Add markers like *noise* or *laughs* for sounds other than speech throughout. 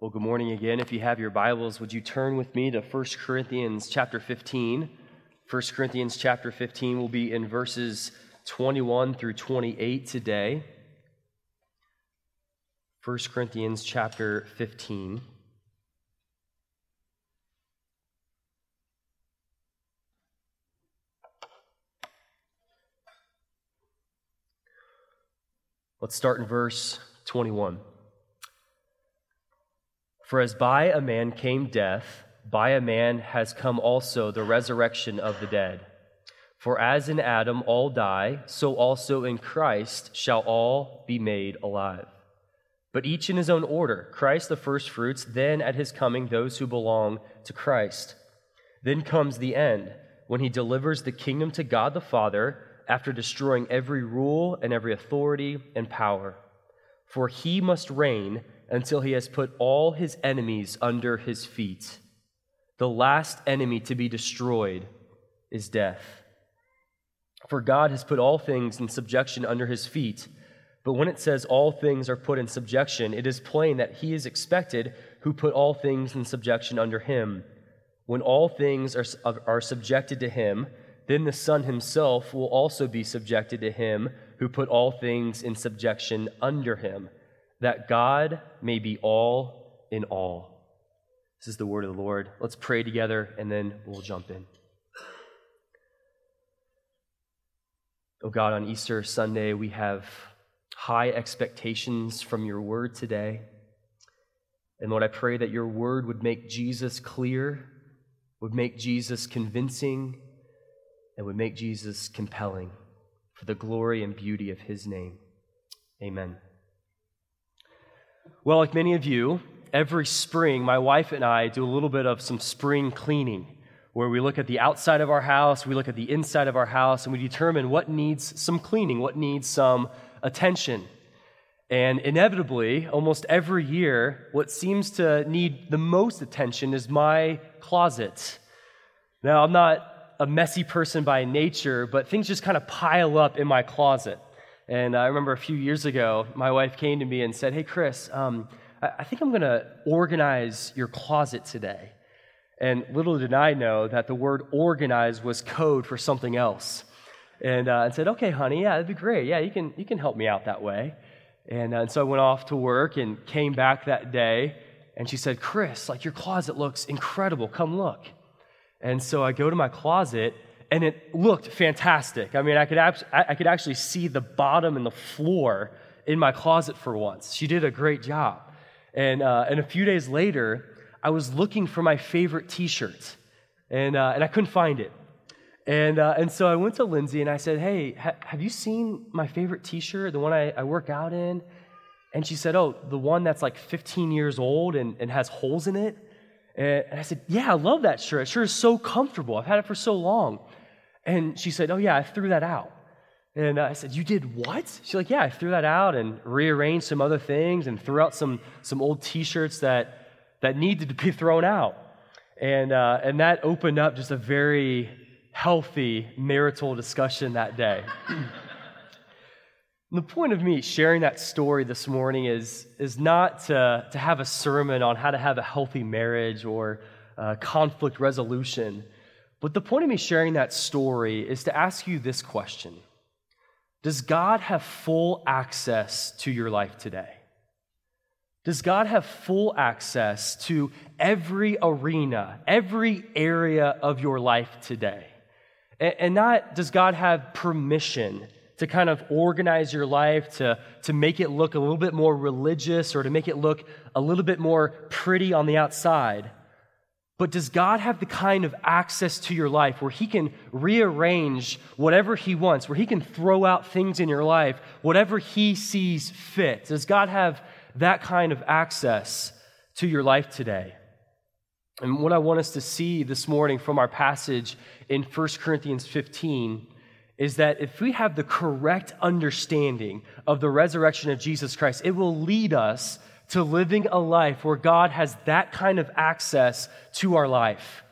Well, good morning again. If you have your Bibles, would you turn with me to 1 Corinthians chapter 15? 1 Corinthians chapter 15 will be in verses 21 through 28 today. 1 Corinthians chapter 15. Let's start in verse 21. For as by a man came death, by a man has come also the resurrection of the dead. For as in Adam all die, so also in Christ shall all be made alive. But each in his own order Christ the firstfruits, then at his coming those who belong to Christ. Then comes the end, when he delivers the kingdom to God the Father after destroying every rule and every authority and power. For he must reign until he has put all his enemies under his feet. The last enemy to be destroyed is death. For God has put all things in subjection under his feet. But when it says all things are put in subjection, it is plain that he is expected who put all things in subjection under him. When all things are, are subjected to him, then the Son himself will also be subjected to him who put all things in subjection under him that God may be all in all. This is the word of the Lord. Let's pray together and then we'll jump in. Oh God, on Easter Sunday, we have high expectations from your word today. And Lord, I pray that your word would make Jesus clear, would make Jesus convincing, and would make Jesus compelling for the glory and beauty of his name. Amen. Well, like many of you, every spring, my wife and I do a little bit of some spring cleaning where we look at the outside of our house, we look at the inside of our house, and we determine what needs some cleaning, what needs some attention. And inevitably, almost every year, what seems to need the most attention is my closet. Now, I'm not a messy person by nature, but things just kind of pile up in my closet. And I remember a few years ago, my wife came to me and said, Hey, Chris, um, I think I'm going to organize your closet today. And little did I know that the word organize was code for something else. And uh, said, Okay, honey, yeah, that'd be great. Yeah, you can, you can help me out that way. And, uh, and so I went off to work and came back that day. And she said, Chris, like your closet looks incredible. Come look. And so I go to my closet and it looked fantastic. I mean, I could, I could actually see the bottom and the floor in my closet for once. She did a great job. And, uh, and a few days later, I was looking for my favorite t shirt, and, uh, and I couldn't find it. And, uh, and so I went to Lindsay and I said, Hey, ha- have you seen my favorite t shirt, the one I, I work out in? And she said, Oh, the one that's like 15 years old and, and has holes in it? And I said, Yeah, I love that shirt. It sure is so comfortable. I've had it for so long. And she said, Oh, yeah, I threw that out. And I said, You did what? She's like, Yeah, I threw that out and rearranged some other things and threw out some, some old t shirts that, that needed to be *laughs* thrown out. And, uh, and that opened up just a very healthy marital discussion that day. *clears throat* the point of me sharing that story this morning is, is not to, to have a sermon on how to have a healthy marriage or uh, conflict resolution. But the point of me sharing that story is to ask you this question Does God have full access to your life today? Does God have full access to every arena, every area of your life today? And not does God have permission to kind of organize your life, to, to make it look a little bit more religious or to make it look a little bit more pretty on the outside. But does God have the kind of access to your life where He can rearrange whatever He wants, where He can throw out things in your life, whatever He sees fit? Does God have that kind of access to your life today? And what I want us to see this morning from our passage in 1 Corinthians 15 is that if we have the correct understanding of the resurrection of Jesus Christ, it will lead us to living a life where God has that kind of access to our life.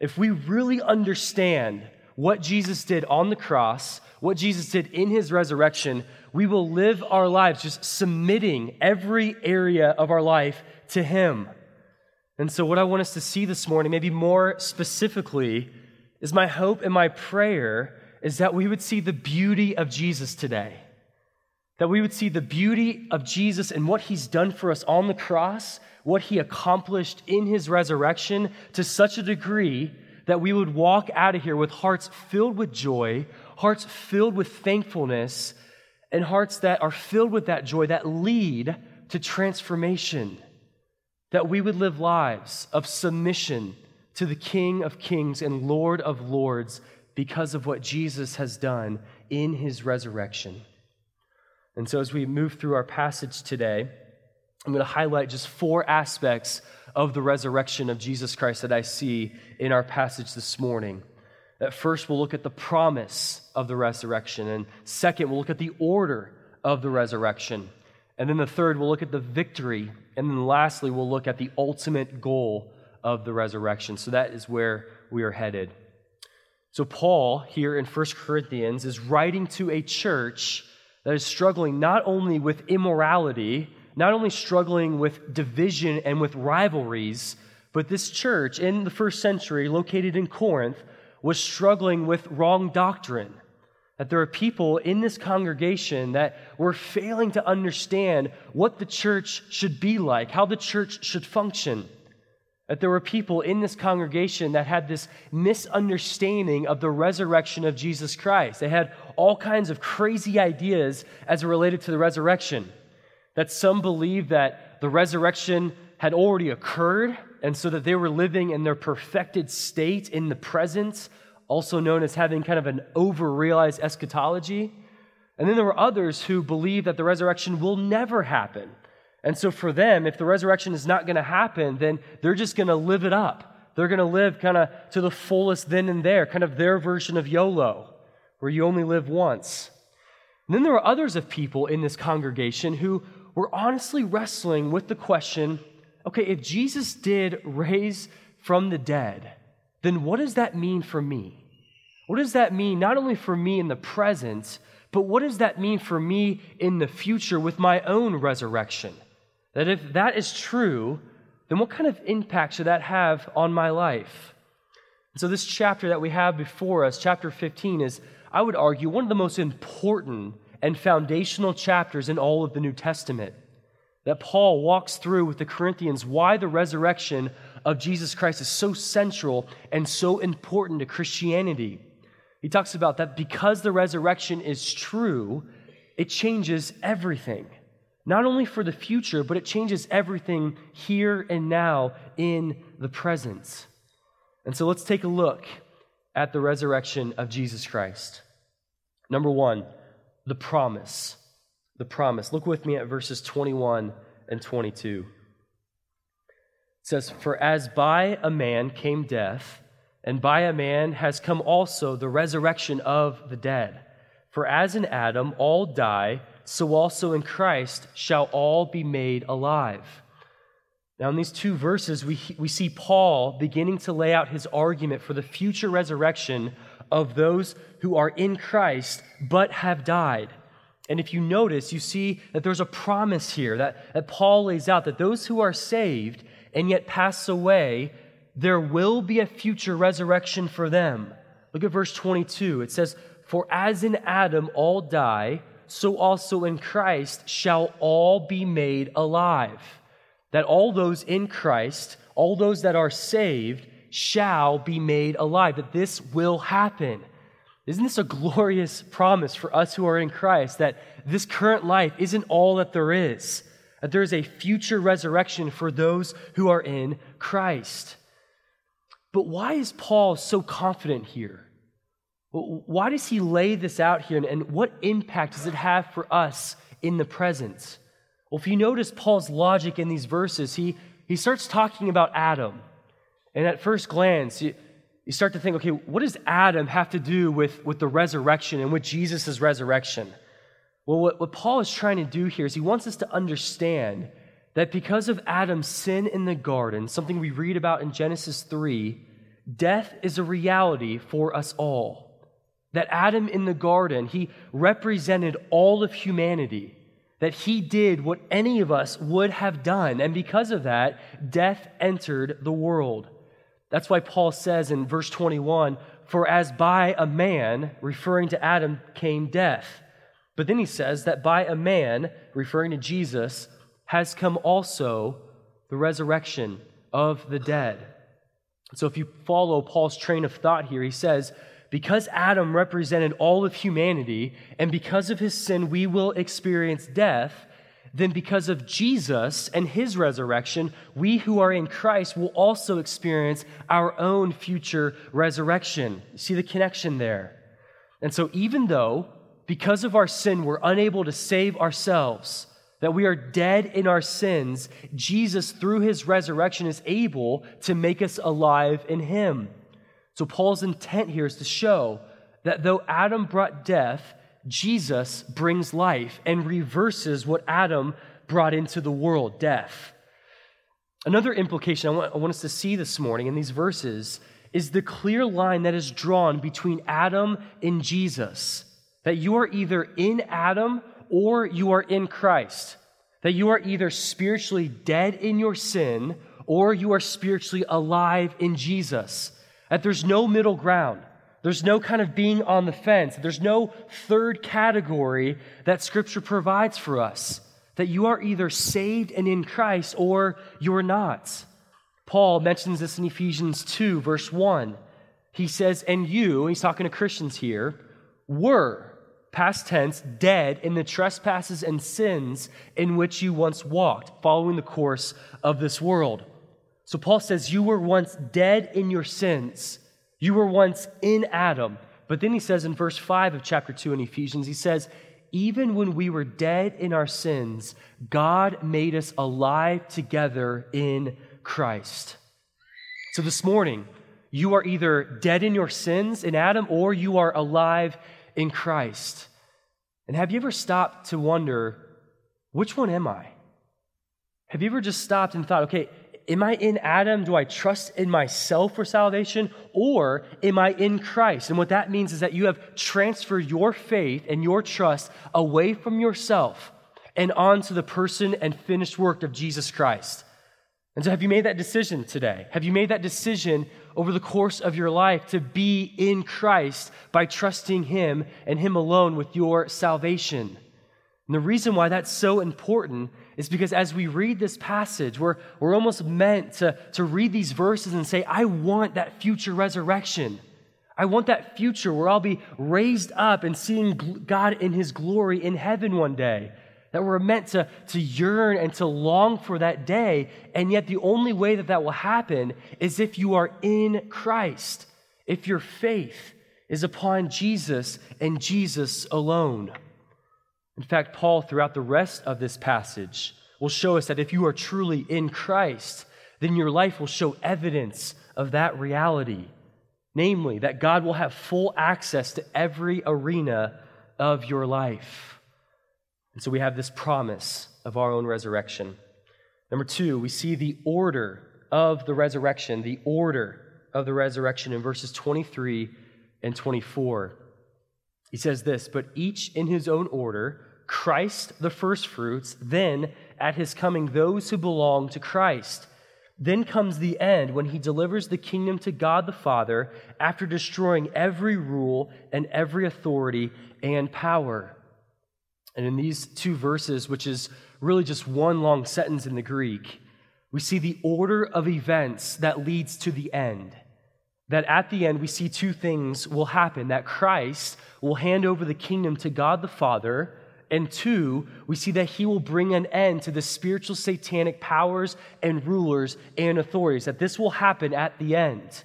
If we really understand what Jesus did on the cross, what Jesus did in his resurrection, we will live our lives just submitting every area of our life to him. And so, what I want us to see this morning, maybe more specifically, is my hope and my prayer is that we would see the beauty of Jesus today. That we would see the beauty of Jesus and what he's done for us on the cross, what he accomplished in his resurrection to such a degree that we would walk out of here with hearts filled with joy, hearts filled with thankfulness, and hearts that are filled with that joy that lead to transformation. That we would live lives of submission to the King of Kings and Lord of Lords because of what Jesus has done in his resurrection. And so, as we move through our passage today, I'm going to highlight just four aspects of the resurrection of Jesus Christ that I see in our passage this morning. At first, we'll look at the promise of the resurrection. And second, we'll look at the order of the resurrection. And then the third, we'll look at the victory. And then lastly, we'll look at the ultimate goal of the resurrection. So that is where we are headed. So, Paul here in 1 Corinthians is writing to a church that is struggling not only with immorality, not only struggling with division and with rivalries, but this church in the first century, located in Corinth, was struggling with wrong doctrine. That there are people in this congregation that were failing to understand what the church should be like, how the church should function. That there were people in this congregation that had this misunderstanding of the resurrection of Jesus Christ. They had all kinds of crazy ideas as it related to the resurrection. That some believed that the resurrection had already occurred, and so that they were living in their perfected state in the present, also known as having kind of an over-realized eschatology. And then there were others who believed that the resurrection will never happen and so for them, if the resurrection is not going to happen, then they're just going to live it up. They're going to live kind of to the fullest then and there, kind of their version of YOLO, where you only live once. And then there were others of people in this congregation who were honestly wrestling with the question okay, if Jesus did raise from the dead, then what does that mean for me? What does that mean not only for me in the present, but what does that mean for me in the future with my own resurrection? That if that is true, then what kind of impact should that have on my life? And so, this chapter that we have before us, chapter 15, is, I would argue, one of the most important and foundational chapters in all of the New Testament. That Paul walks through with the Corinthians why the resurrection of Jesus Christ is so central and so important to Christianity. He talks about that because the resurrection is true, it changes everything not only for the future, but it changes everything here and now in the present. And so let's take a look at the resurrection of Jesus Christ. Number one, the promise. The promise. Look with me at verses 21 and 22. It says, For as by a man came death, and by a man has come also the resurrection of the dead. For as in Adam all die, so also in Christ shall all be made alive. Now, in these two verses, we, we see Paul beginning to lay out his argument for the future resurrection of those who are in Christ but have died. And if you notice, you see that there's a promise here that, that Paul lays out that those who are saved and yet pass away, there will be a future resurrection for them. Look at verse 22. It says, For as in Adam all die, so also in Christ shall all be made alive. That all those in Christ, all those that are saved, shall be made alive. That this will happen. Isn't this a glorious promise for us who are in Christ that this current life isn't all that there is? That there is a future resurrection for those who are in Christ. But why is Paul so confident here? Why does he lay this out here, and what impact does it have for us in the present? Well, if you notice Paul's logic in these verses, he, he starts talking about Adam. And at first glance, you, you start to think, okay, what does Adam have to do with, with the resurrection and with Jesus' resurrection? Well, what, what Paul is trying to do here is he wants us to understand that because of Adam's sin in the garden, something we read about in Genesis 3, death is a reality for us all. That Adam in the garden, he represented all of humanity, that he did what any of us would have done. And because of that, death entered the world. That's why Paul says in verse 21 For as by a man, referring to Adam, came death. But then he says that by a man, referring to Jesus, has come also the resurrection of the dead. So if you follow Paul's train of thought here, he says, because Adam represented all of humanity, and because of his sin, we will experience death, then because of Jesus and his resurrection, we who are in Christ will also experience our own future resurrection. See the connection there? And so, even though because of our sin we're unable to save ourselves, that we are dead in our sins, Jesus, through his resurrection, is able to make us alive in him. So, Paul's intent here is to show that though Adam brought death, Jesus brings life and reverses what Adam brought into the world death. Another implication I want, I want us to see this morning in these verses is the clear line that is drawn between Adam and Jesus. That you are either in Adam or you are in Christ. That you are either spiritually dead in your sin or you are spiritually alive in Jesus. That there's no middle ground. There's no kind of being on the fence. There's no third category that Scripture provides for us. That you are either saved and in Christ or you're not. Paul mentions this in Ephesians 2, verse 1. He says, And you, he's talking to Christians here, were, past tense, dead in the trespasses and sins in which you once walked, following the course of this world. So Paul says, You were once dead in your sins. You were once in Adam. But then he says in verse 5 of chapter 2 in Ephesians, he says, Even when we were dead in our sins, God made us alive together in Christ. So this morning, you are either dead in your sins in Adam or you are alive in Christ. And have you ever stopped to wonder, which one am I? Have you ever just stopped and thought, okay, am I in Adam? Do I trust in myself for salvation? Or am I in Christ? And what that means is that you have transferred your faith and your trust away from yourself and onto the person and finished work of Jesus Christ. And so, have you made that decision today? Have you made that decision over the course of your life to be in Christ by trusting Him and Him alone with your salvation? And the reason why that's so important is because as we read this passage, we're, we're almost meant to, to read these verses and say, I want that future resurrection. I want that future where I'll be raised up and seeing God in his glory in heaven one day. That we're meant to, to yearn and to long for that day. And yet, the only way that that will happen is if you are in Christ, if your faith is upon Jesus and Jesus alone. In fact, Paul, throughout the rest of this passage, will show us that if you are truly in Christ, then your life will show evidence of that reality. Namely, that God will have full access to every arena of your life. And so we have this promise of our own resurrection. Number two, we see the order of the resurrection, the order of the resurrection in verses 23 and 24. He says this, but each in his own order Christ the firstfruits, then at his coming, those who belong to Christ. Then comes the end when he delivers the kingdom to God the Father after destroying every rule and every authority and power. And in these two verses, which is really just one long sentence in the Greek, we see the order of events that leads to the end that at the end we see two things will happen that Christ will hand over the kingdom to God the Father, and two, we see that he will bring an end to the spiritual satanic powers and rulers and authorities, that this will happen at the end.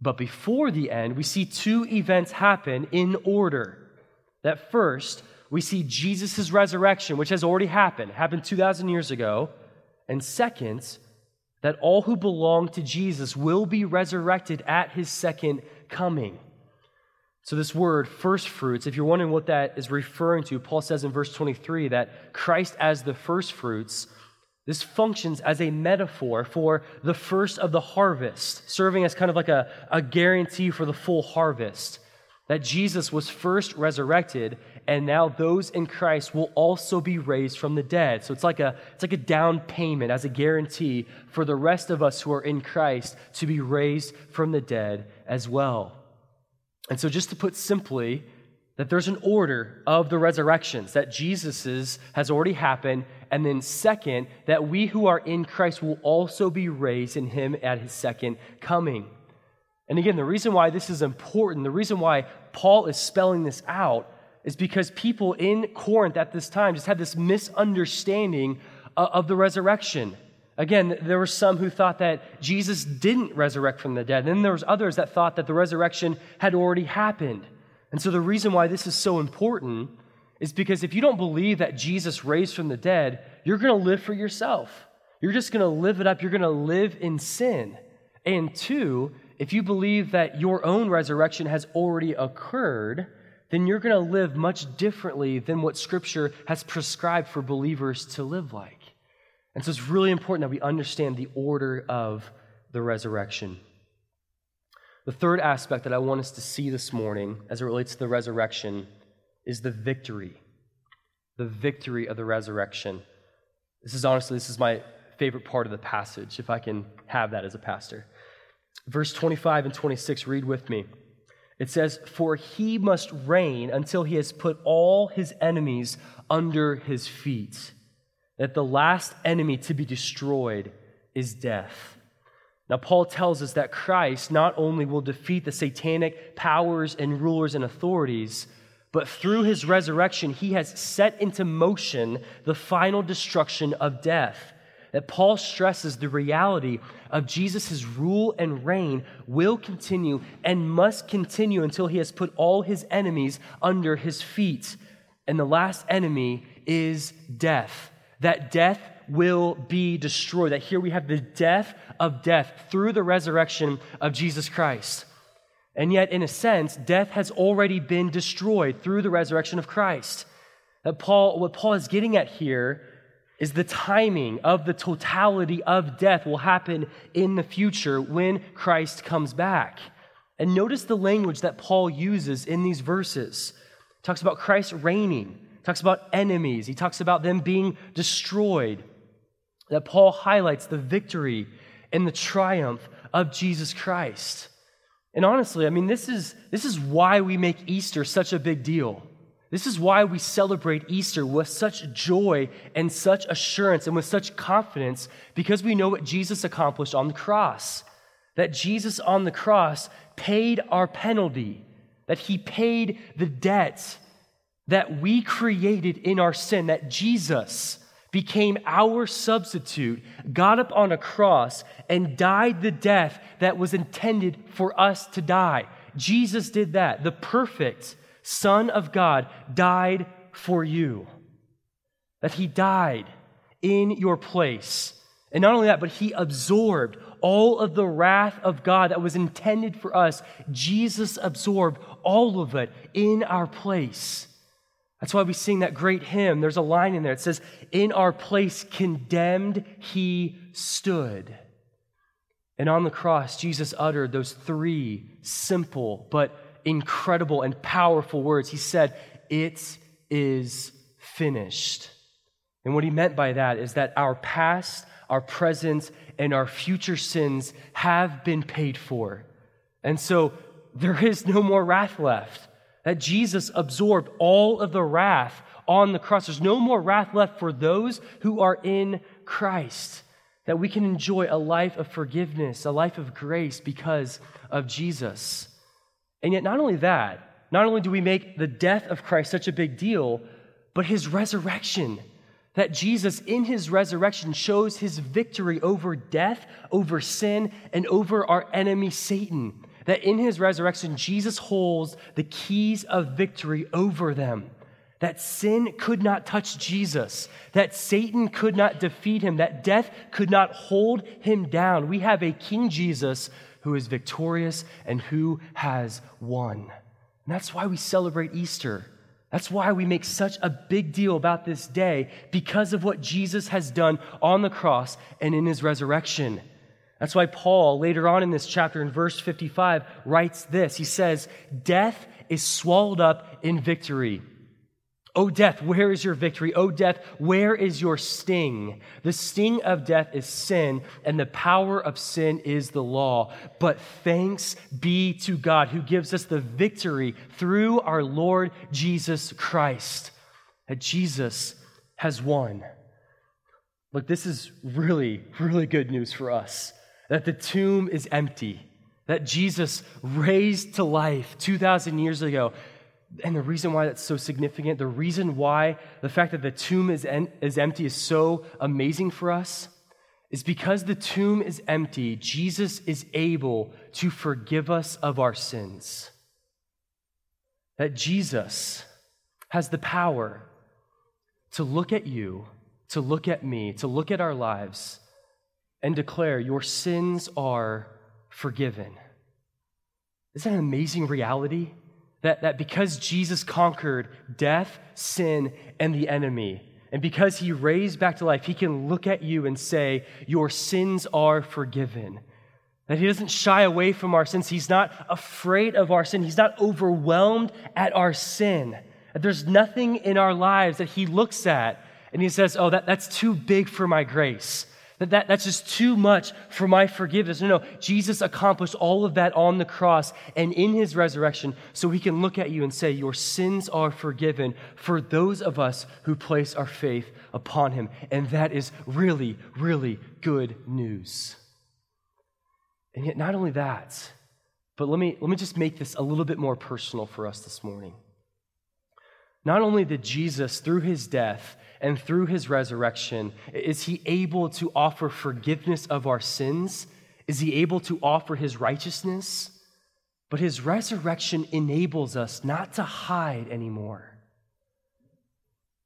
But before the end, we see two events happen in order. That first, we see Jesus' resurrection, which has already happened, happened 2,000 years ago. And second, that all who belong to Jesus will be resurrected at his second coming. So, this word, first fruits, if you're wondering what that is referring to, Paul says in verse 23 that Christ as the first fruits, this functions as a metaphor for the first of the harvest, serving as kind of like a, a guarantee for the full harvest. That Jesus was first resurrected, and now those in Christ will also be raised from the dead. So it's like a, it's like a down payment as a guarantee for the rest of us who are in Christ to be raised from the dead as well. And so, just to put simply, that there's an order of the resurrections, that Jesus's has already happened, and then second, that we who are in Christ will also be raised in him at his second coming. And again, the reason why this is important, the reason why Paul is spelling this out, is because people in Corinth at this time just had this misunderstanding uh, of the resurrection. Again, there were some who thought that Jesus didn't resurrect from the dead. And then there was others that thought that the resurrection had already happened. And so the reason why this is so important is because if you don't believe that Jesus raised from the dead, you're going to live for yourself. You're just going to live it up. You're going to live in sin. And two, if you believe that your own resurrection has already occurred, then you're going to live much differently than what Scripture has prescribed for believers to live like. And so it's really important that we understand the order of the resurrection. The third aspect that I want us to see this morning as it relates to the resurrection is the victory. The victory of the resurrection. This is honestly, this is my favorite part of the passage, if I can have that as a pastor. Verse 25 and 26, read with me. It says, For he must reign until he has put all his enemies under his feet. That the last enemy to be destroyed is death. Now, Paul tells us that Christ not only will defeat the satanic powers and rulers and authorities, but through his resurrection, he has set into motion the final destruction of death. That Paul stresses the reality of Jesus' rule and reign will continue and must continue until he has put all his enemies under his feet. And the last enemy is death. That death will be destroyed. That here we have the death of death through the resurrection of Jesus Christ. And yet, in a sense, death has already been destroyed through the resurrection of Christ. That Paul, what Paul is getting at here is the timing of the totality of death will happen in the future when Christ comes back. And notice the language that Paul uses in these verses. He talks about Christ reigning, talks about enemies, he talks about them being destroyed that Paul highlights the victory and the triumph of Jesus Christ. And honestly, I mean, this is, this is why we make Easter such a big deal. This is why we celebrate Easter with such joy and such assurance and with such confidence because we know what Jesus accomplished on the cross. That Jesus on the cross paid our penalty, that he paid the debt that we created in our sin, that Jesus became our substitute, got up on a cross, and died the death that was intended for us to die. Jesus did that. The perfect Son of God died for you. That he died in your place. And not only that, but he absorbed all of the wrath of God that was intended for us. Jesus absorbed all of it in our place. That's why we sing that great hymn. There's a line in there. It says, In our place condemned he stood. And on the cross, Jesus uttered those three simple but incredible and powerful words. He said, It is finished. And what he meant by that is that our past, our present, and our future sins have been paid for. And so there is no more wrath left that Jesus absorbed all of the wrath on the cross. There's no more wrath left for those who are in Christ. That we can enjoy a life of forgiveness, a life of grace because of Jesus. And yet, not only that, not only do we make the death of Christ such a big deal, but his resurrection. That Jesus, in his resurrection, shows his victory over death, over sin, and over our enemy, Satan that in his resurrection, Jesus holds the keys of victory over them. That sin could not touch Jesus, that Satan could not defeat him, that death could not hold him down. We have a King Jesus who is victorious and who has won. And that's why we celebrate Easter. That's why we make such a big deal about this day because of what Jesus has done on the cross and in his resurrection. That's why Paul, later on in this chapter, in verse 55, writes this. He says, Death is swallowed up in victory. O death, where is your victory? O death, where is your sting? The sting of death is sin, and the power of sin is the law. But thanks be to God who gives us the victory through our Lord Jesus Christ. That Jesus has won. Look, this is really, really good news for us that the tomb is empty, that Jesus raised to life 2,000 years ago. And the reason why that's so significant, the reason why the fact that the tomb is, en- is empty is so amazing for us, is because the tomb is empty, Jesus is able to forgive us of our sins. That Jesus has the power to look at you, to look at me, to look at our lives, and declare, Your sins are forgiven. Isn't that an amazing reality? That, that because Jesus conquered death, sin, and the enemy, and because he raised back to life, he can look at you and say, Your sins are forgiven. That he doesn't shy away from our sins. He's not afraid of our sin. He's not overwhelmed at our sin. That there's nothing in our lives that he looks at and he says, Oh, that, that's too big for my grace. That, that that's just too much for my forgiveness. No, no. Jesus accomplished all of that on the cross and in his resurrection so he can look at you and say, Your sins are forgiven for those of us who place our faith upon him. And that is really, really good news. And yet, not only that, but let me, let me just make this a little bit more personal for us this morning. Not only did Jesus, through his death, and through his resurrection, is he able to offer forgiveness of our sins? Is he able to offer his righteousness? But his resurrection enables us not to hide anymore.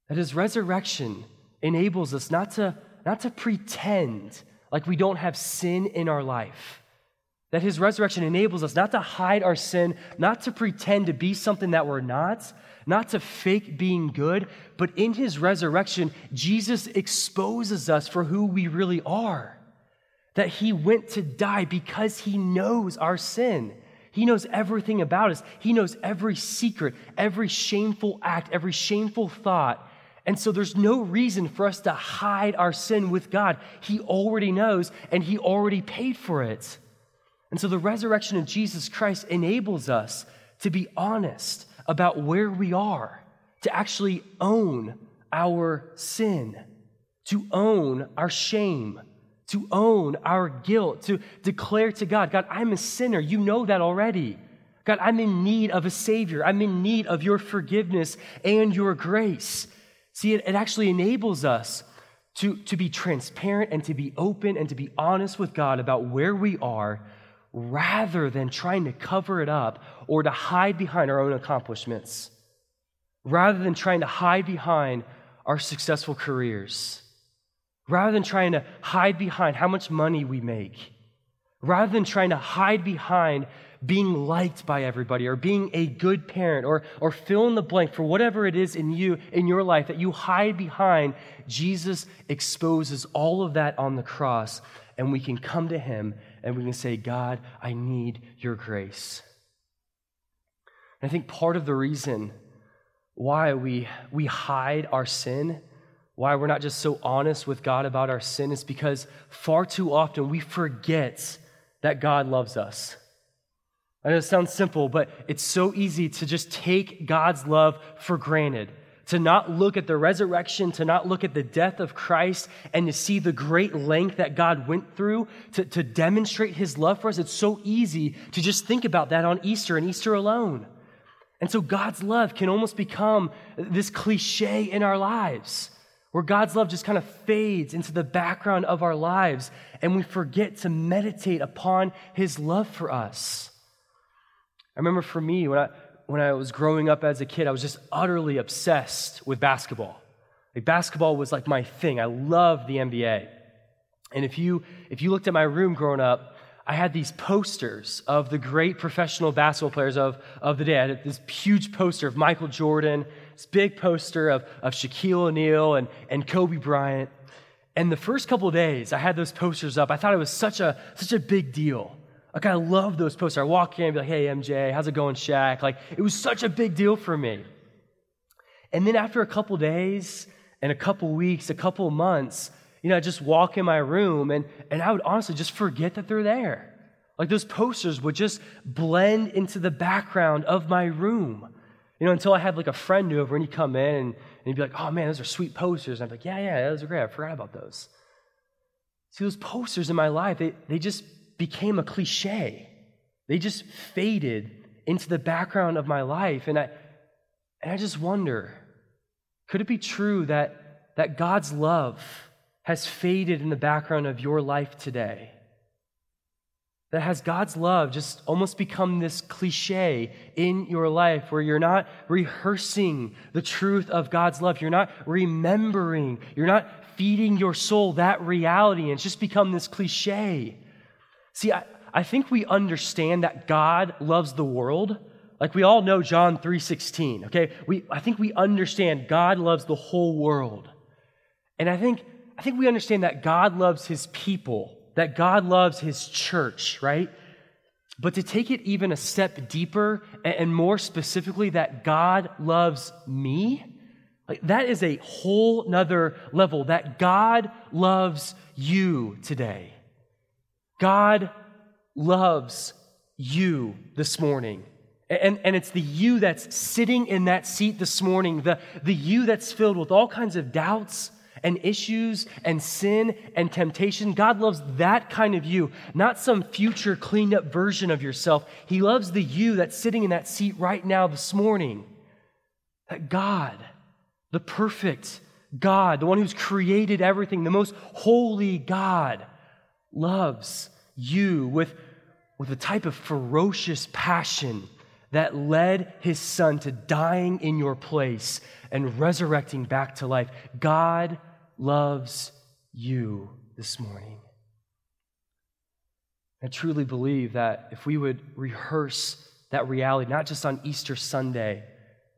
That his resurrection enables us not to, not to pretend like we don't have sin in our life. That his resurrection enables us not to hide our sin, not to pretend to be something that we're not, not to fake being good, but in his resurrection, Jesus exposes us for who we really are. That he went to die because he knows our sin. He knows everything about us. He knows every secret, every shameful act, every shameful thought. And so there's no reason for us to hide our sin with God. He already knows and he already paid for it. And so the resurrection of Jesus Christ enables us to be honest about where we are, to actually own our sin, to own our shame, to own our guilt, to declare to God, God, I'm a sinner. You know that already. God, I'm in need of a Savior. I'm in need of your forgiveness and your grace. See, it, it actually enables us to, to be transparent and to be open and to be honest with God about where we are rather than trying to cover it up or to hide behind our own accomplishments, rather than trying to hide behind our successful careers, rather than trying to hide behind how much money we make, rather than trying to hide behind being liked by everybody or being a good parent or, or fill in the blank for whatever it is in you in your life that you hide behind jesus exposes all of that on the cross and we can come to him and we can say, God, I need your grace. And I think part of the reason why we, we hide our sin, why we're not just so honest with God about our sin, is because far too often we forget that God loves us. I know it sounds simple, but it's so easy to just take God's love for granted to not look at the resurrection, to not look at the death of Christ, and to see the great length that God went through to, to demonstrate his love for us. It's so easy to just think about that on Easter and Easter alone. And so God's love can almost become this cliche in our lives, where God's love just kind of fades into the background of our lives, and we forget to meditate upon his love for us. I remember for me, when I, when I was growing up as a kid, I was just utterly obsessed with basketball. Like basketball was like my thing. I loved the NBA. And if you if you looked at my room growing up, I had these posters of the great professional basketball players of, of the day. I had this huge poster of Michael Jordan, this big poster of, of Shaquille O'Neal and, and Kobe Bryant. And the first couple days, I had those posters up. I thought it was such a, such a big deal. Like, I love those posters. I walk in and be like, hey, MJ, how's it going, Shaq? Like, it was such a big deal for me. And then after a couple days and a couple weeks, a couple months, you know, I just walk in my room and, and I would honestly just forget that they're there. Like those posters would just blend into the background of my room. You know, until I had like a friend over and he'd come in and, and he'd be like, oh man, those are sweet posters. And I'm like, yeah, yeah, those are great. I forgot about those. See, those posters in my life, they, they just became a cliche. They just faded into the background of my life. And I, and I just wonder could it be true that, that God's love has faded in the background of your life today? That has God's love just almost become this cliche in your life where you're not rehearsing the truth of God's love. You're not remembering. You're not feeding your soul that reality. And it's just become this cliche. See, I, I think we understand that God loves the world. Like we all know John 3:16, okay? We I think we understand God loves the whole world. And I think I think we understand that God loves his people, that God loves his church, right? But to take it even a step deeper and more specifically that God loves me, like that is a whole nother level that God loves you today. God loves you this morning. And, and it's the you that's sitting in that seat this morning, the, the you that's filled with all kinds of doubts and issues and sin and temptation. God loves that kind of you, not some future cleaned up version of yourself. He loves the you that's sitting in that seat right now this morning. That God, the perfect God, the one who's created everything, the most holy God, loves you with, with a type of ferocious passion that led his son to dying in your place and resurrecting back to life. God loves you this morning. I truly believe that if we would rehearse that reality, not just on Easter Sunday,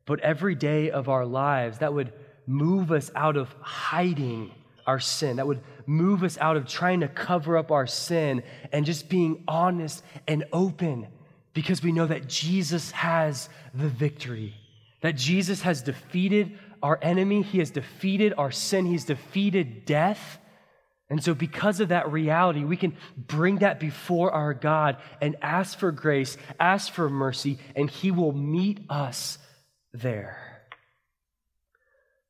but every day of our lives, that would move us out of hiding our sin, that would move us out of trying to cover up our sin and just being honest and open because we know that Jesus has the victory, that Jesus has defeated our enemy, He has defeated our sin, He's defeated death. And so, because of that reality, we can bring that before our God and ask for grace, ask for mercy, and He will meet us there.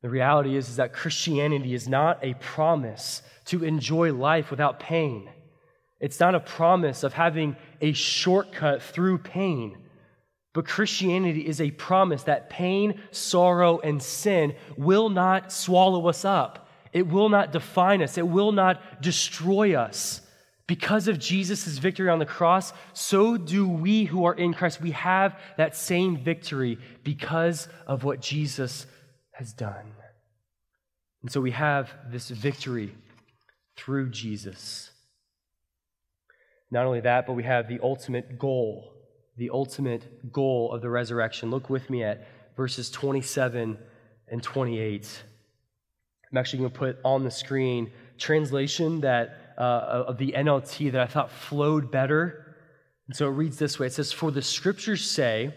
The reality is, is that Christianity is not a promise to enjoy life without pain. It's not a promise of having a shortcut through pain. But Christianity is a promise that pain, sorrow, and sin will not swallow us up. It will not define us. It will not destroy us. Because of Jesus' victory on the cross, so do we who are in Christ. We have that same victory because of what Jesus has done. And so we have this victory through Jesus. Not only that, but we have the ultimate goal the ultimate goal of the resurrection. Look with me at verses 27 and 28. I'm actually going to put on the screen translation that uh, of the NLT that I thought flowed better. And so it reads this way. It says, "For the scriptures say,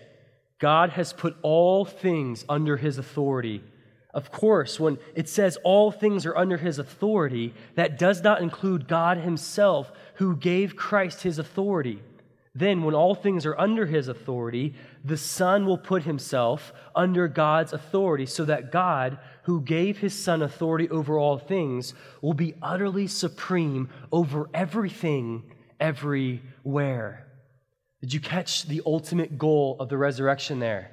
God has put all things under his authority." Of course, when it says all things are under his authority, that does not include God himself who gave Christ his authority. Then, when all things are under his authority, the Son will put himself under God's authority, so that God, who gave his Son authority over all things, will be utterly supreme over everything, everywhere. Did you catch the ultimate goal of the resurrection there?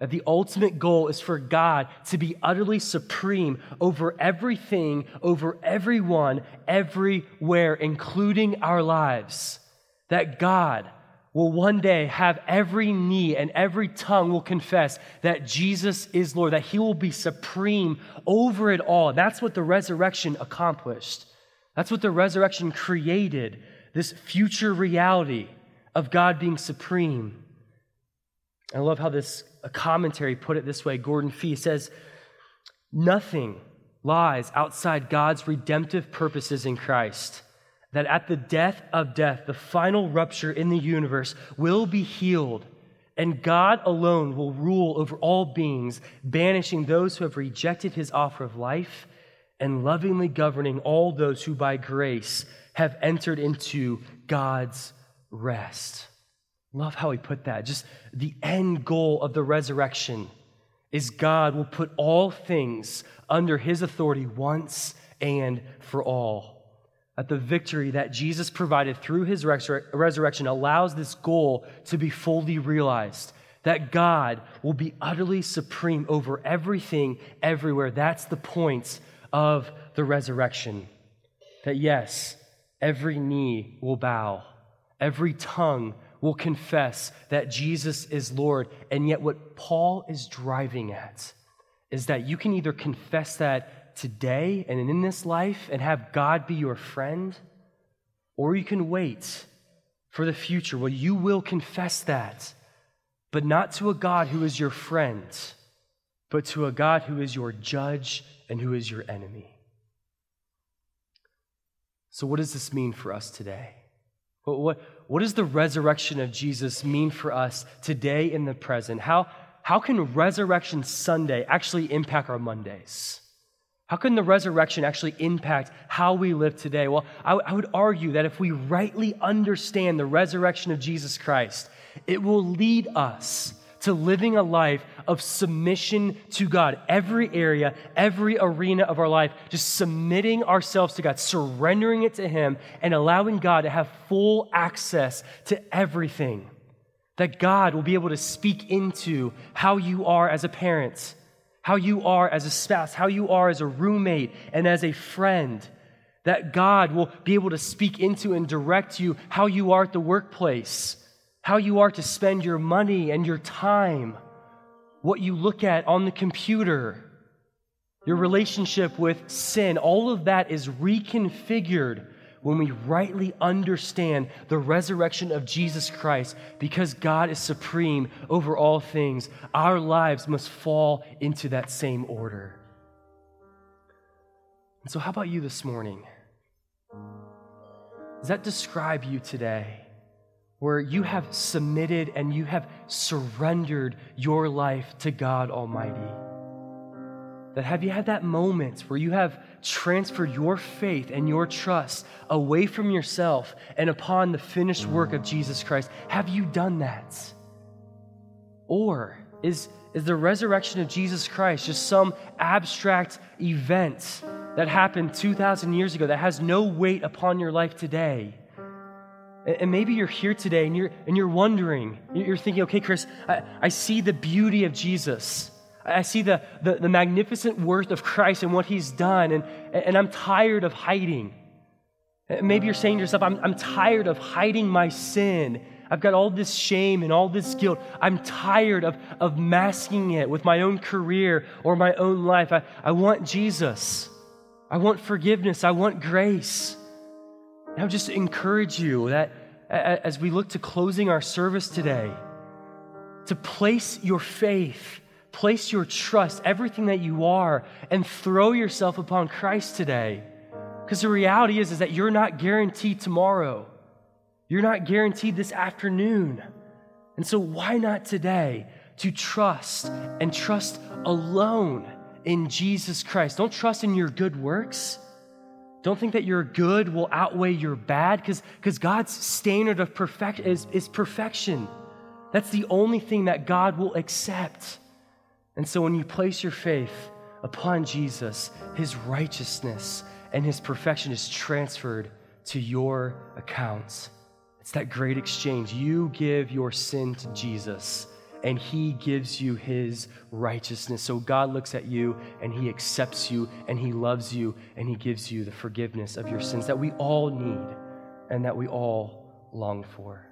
That the ultimate goal is for God to be utterly supreme over everything, over everyone, everywhere, including our lives. That God, will one day have every knee and every tongue will confess that Jesus is Lord, that he will be supreme over it all. That's what the resurrection accomplished. That's what the resurrection created this future reality of God being supreme. I love how this a commentary put it this way. Gordon Fee says, Nothing lies outside God's redemptive purposes in Christ. That at the death of death, the final rupture in the universe will be healed, and God alone will rule over all beings, banishing those who have rejected his offer of life and lovingly governing all those who by grace have entered into God's rest. Love how he put that. Just the end goal of the resurrection is God will put all things under his authority once and for all. That the victory that Jesus provided through his resurrection allows this goal to be fully realized. That God will be utterly supreme over everything, everywhere. That's the point of the resurrection. That yes, every knee will bow, every tongue will confess that Jesus is Lord. And yet, what Paul is driving at is that you can either confess that today and in this life and have God be your friend, or you can wait for the future. Well, you will confess that, but not to a God who is your friend, but to a God who is your judge and who is your enemy. So, what does this mean for us today? What, what, does the resurrection of Jesus mean for us today in the present? How, how can Resurrection Sunday actually impact our Mondays? How can the resurrection actually impact how we live today? Well, I, I would argue that if we rightly understand the resurrection of Jesus Christ, it will lead us to living a life of submission to God. Every area, every arena of our life, just submitting ourselves to God, surrendering it to Him, and allowing God to have full access to everything. That God will be able to speak into how you are as a parent, how you are as a spouse, how you are as a roommate, and as a friend. That God will be able to speak into and direct you how you are at the workplace how you are to spend your money and your time, what you look at on the computer, your relationship with sin, all of that is reconfigured when we rightly understand the resurrection of Jesus Christ, because God is supreme over all things, our lives must fall into that same order. And so, how about you this morning? Does that describe you today? Where you have submitted and you have surrendered your life to God Almighty? That have you had that moment where you have transferred your faith and your trust away from yourself and upon the finished work of Jesus Christ? Have you done that? Or is, is the resurrection of Jesus Christ just some abstract event that happened 2,000 years ago that has no weight upon your life today? And maybe you're here today and you're, and you're wondering, you're thinking, okay, Chris, I, I see the beauty of Jesus. I see the, the, the, magnificent worth of Christ and what he's done, and, and I'm tired of hiding. Maybe you're saying to yourself, I'm, I'm tired of hiding my sin. I've got all this shame and all this guilt. I'm tired of, of masking it with my own career or my own life. I, I want Jesus. I want forgiveness. I want grace. I would just encourage you that as we look to closing our service today, to place your faith, place your trust, everything that you are, and throw yourself upon Christ today. Because the reality is, is that you're not guaranteed tomorrow. You're not guaranteed this afternoon. And so, why not today to trust and trust alone in Jesus Christ? Don't trust in your good works. Don't think that your good will outweigh your bad because God's standard of perfect is, is perfection. That's the only thing that God will accept. And so when you place your faith upon Jesus, his righteousness and his perfection is transferred to your accounts. It's that great exchange. You give your sin to Jesus and he gives you his righteousness. So God looks at you and he accepts you and he loves you and he gives you the forgiveness of your sins that we all need and that we all long for.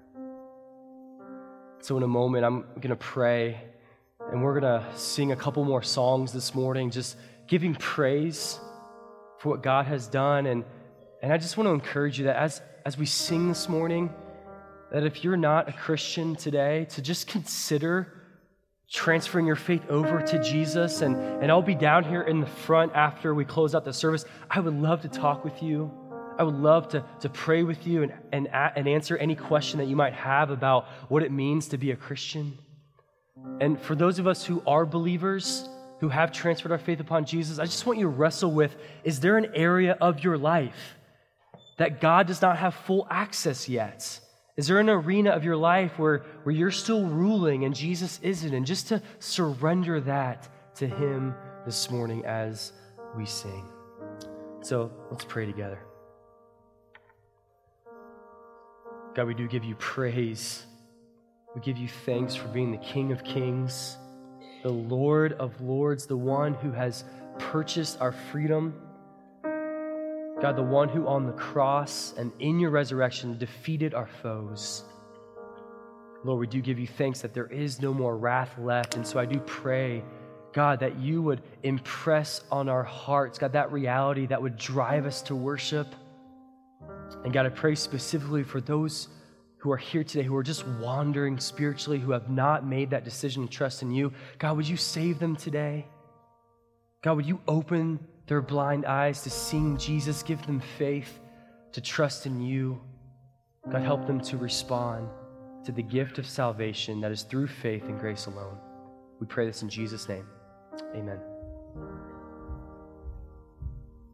So, in a moment, I'm going to pray and we're going to sing a couple more songs this morning, just giving praise for what God has done. And, and I just want to encourage you that as, as we sing this morning, that if you're not a Christian today, to just consider transferring your faith over to Jesus. And, and I'll be down here in the front after we close out the service. I would love to talk with you. I would love to, to pray with you and, and, and answer any question that you might have about what it means to be a Christian. And for those of us who are believers, who have transferred our faith upon Jesus, I just want you to wrestle with is there an area of your life that God does not have full access yet? Is there an arena of your life where, where you're still ruling and Jesus isn't? And just to surrender that to Him this morning as we sing. So let's pray together. God, we do give you praise. We give you thanks for being the King of Kings, the Lord of Lords, the one who has purchased our freedom. God, the one who on the cross and in your resurrection defeated our foes. Lord, we do give you thanks that there is no more wrath left. And so I do pray, God, that you would impress on our hearts, God, that reality that would drive us to worship. And God, I pray specifically for those who are here today who are just wandering spiritually, who have not made that decision to trust in you. God, would you save them today? God, would you open their blind eyes to seeing Jesus? Give them faith to trust in you. God, help them to respond to the gift of salvation that is through faith and grace alone. We pray this in Jesus' name. Amen.